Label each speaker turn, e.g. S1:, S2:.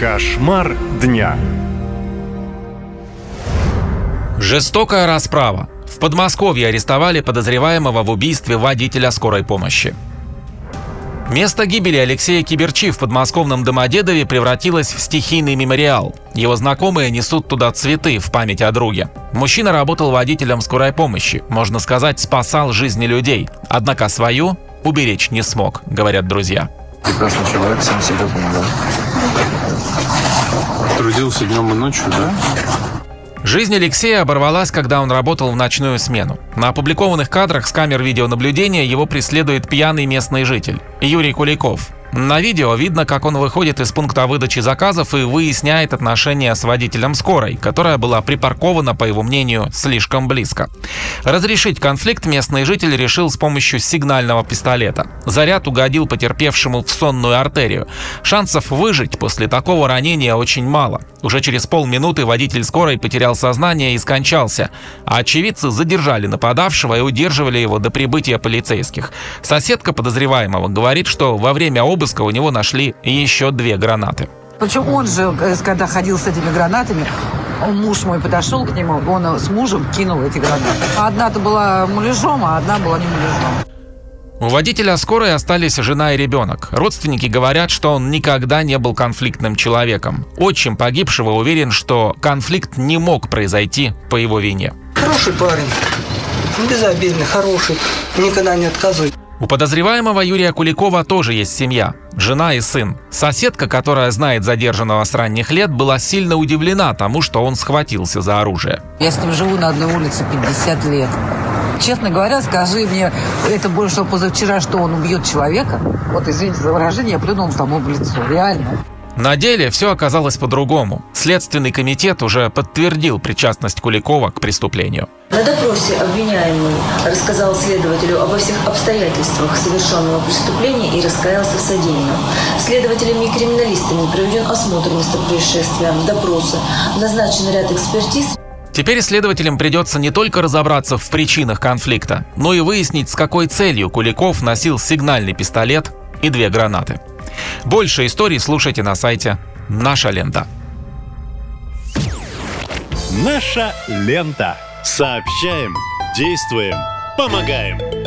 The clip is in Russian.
S1: Кошмар дня.
S2: Жестокая расправа. В Подмосковье арестовали подозреваемого в убийстве водителя скорой помощи. Место гибели Алексея Киберчи в подмосковном Домодедове превратилось в стихийный мемориал. Его знакомые несут туда цветы в память о друге. Мужчина работал водителем скорой помощи, можно сказать, спасал жизни людей. Однако свою уберечь не смог, говорят друзья.
S3: Прекрасный человек, сам себе помогал.
S4: Трудился днем и ночью, да?
S2: Жизнь Алексея оборвалась, когда он работал в ночную смену. На опубликованных кадрах с камер видеонаблюдения его преследует пьяный местный житель Юрий Куликов. На видео видно, как он выходит из пункта выдачи заказов и выясняет отношения с водителем скорой, которая была припаркована, по его мнению, слишком близко. Разрешить конфликт местный житель решил с помощью сигнального пистолета. Заряд угодил потерпевшему в сонную артерию. Шансов выжить после такого ранения очень мало. Уже через полминуты водитель скорой потерял сознание и скончался, а очевидцы задержали нападавшего и удерживали его до прибытия полицейских. Соседка подозреваемого говорит, что во время обыска у него нашли еще две гранаты.
S5: Причем он же, э, когда ходил с этими гранатами, муж мой подошел к нему, он с мужем кинул эти гранаты. Одна-то была муляжом, а одна была не муляжом.
S2: У водителя скорой остались жена и ребенок. Родственники говорят, что он никогда не был конфликтным человеком. Отчим погибшего уверен, что конфликт не мог произойти по его вине.
S6: Хороший парень, безобидный, хороший, никогда не отказывает.
S2: У подозреваемого Юрия Куликова тоже есть семья, жена и сын. Соседка, которая знает задержанного с ранних лет, была сильно удивлена тому, что он схватился за оружие.
S5: Я с ним живу на одной улице 50 лет. Честно говоря, скажи мне, это больше позавчера, что он убьет человека. Вот, извините за выражение, я плюнул тому в лицо. Реально.
S2: На деле все оказалось по-другому. Следственный комитет уже подтвердил причастность Куликова к преступлению.
S7: На допросе обвиняемый рассказал следователю обо всех обстоятельствах совершенного преступления и раскаялся в содеянном. Следователями и криминалистами проведен осмотр места происшествия, допросы, назначен ряд экспертиз.
S2: Теперь следователям придется не только разобраться в причинах конфликта, но и выяснить, с какой целью Куликов носил сигнальный пистолет и две гранаты. Больше историй слушайте на сайте «Наша лента».
S1: Наша лента.
S8: Сообщаем, действуем, помогаем.